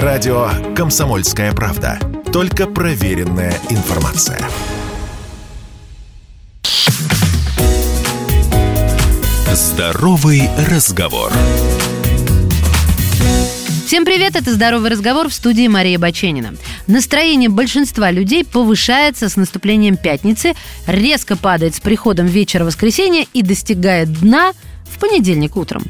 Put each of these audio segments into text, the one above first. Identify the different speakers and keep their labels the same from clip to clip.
Speaker 1: Радио «Комсомольская правда». Только проверенная информация. Здоровый разговор.
Speaker 2: Всем привет, это «Здоровый разговор» в студии Мария Баченина. Настроение большинства людей повышается с наступлением пятницы, резко падает с приходом вечера воскресенья и достигает дна – в понедельник утром.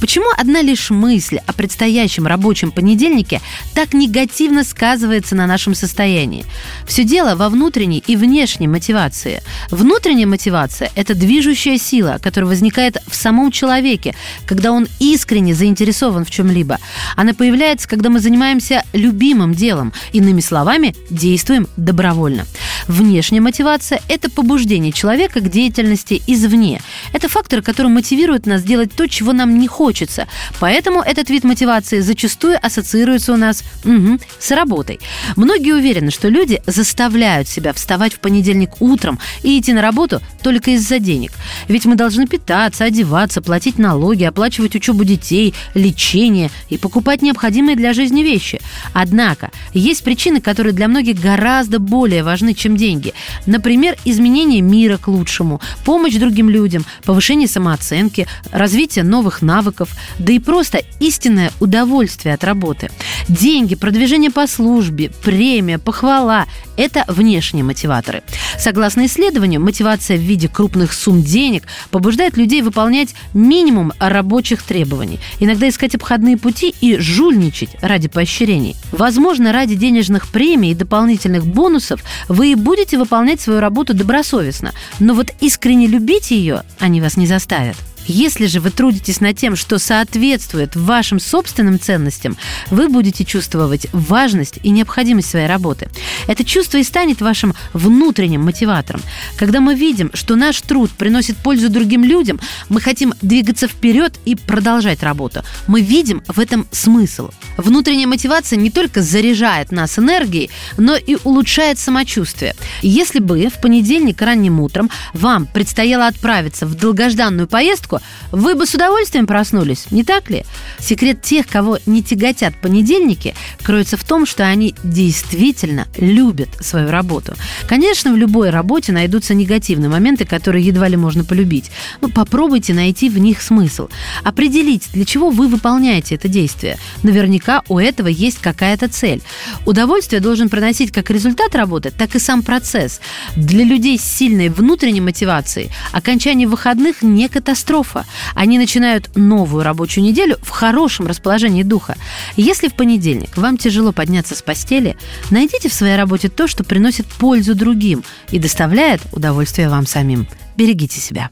Speaker 2: Почему одна лишь мысль о предстоящем рабочем понедельнике так негативно сказывается на нашем состоянии? Все дело во внутренней и внешней мотивации. Внутренняя мотивация – это движущая сила, которая возникает в самом человеке, когда он искренне заинтересован в чем-либо. Она появляется, когда мы занимаемся любимым делом, иными словами, действуем добровольно. Внешняя мотивация – это побуждение человека к деятельности извне. Это фактор, который мотивирует нас делать то, чего нам не хочется. Поэтому этот вид мотивации зачастую ассоциируется у нас угу, с работой. Многие уверены, что люди заставляют себя вставать в понедельник утром и идти на работу только из-за денег. Ведь мы должны питаться, одеваться, платить налоги, оплачивать учебу детей, лечение и покупать необходимые для жизни вещи. Однако есть причины, которые для многих гораздо более важны, чем деньги. Например, изменение мира к лучшему, помощь другим людям, повышение самооценки, развитие новых навыков, да и просто истинное удовольствие от работы. Деньги, продвижение по службе, премия, похвала – это внешние мотиваторы. Согласно исследованию, мотивация в виде крупных сумм денег побуждает людей выполнять минимум рабочих требований, иногда искать обходные пути и жульничать ради поощрений. Возможно, ради денежных премий и дополнительных бонусов вы и будете выполнять свою работу добросовестно, но вот искренне любить ее они вас не заставят. Если же вы трудитесь над тем, что соответствует вашим собственным ценностям, вы будете чувствовать важность и необходимость своей работы. Это чувство и станет вашим внутренним мотиватором. Когда мы видим, что наш труд приносит пользу другим людям, мы хотим двигаться вперед и продолжать работу. Мы видим в этом смысл. Внутренняя мотивация не только заряжает нас энергией, но и улучшает самочувствие. Если бы в понедельник ранним утром вам предстояло отправиться в долгожданную поездку, вы бы с удовольствием проснулись, не так ли? Секрет тех, кого не тяготят понедельники, кроется в том, что они действительно любят свою работу. Конечно, в любой работе найдутся негативные моменты, которые едва ли можно полюбить. Но попробуйте найти в них смысл. Определите, для чего вы выполняете это действие. Наверняка у этого есть какая-то цель. Удовольствие должен приносить как результат работы, так и сам процесс. Для людей с сильной внутренней мотивацией окончание выходных не катастрофа катастрофа. Они начинают новую рабочую неделю в хорошем расположении духа. Если в понедельник вам тяжело подняться с постели, найдите в своей работе то, что приносит пользу другим и доставляет удовольствие вам самим. Берегите себя.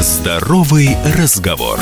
Speaker 1: Здоровый разговор.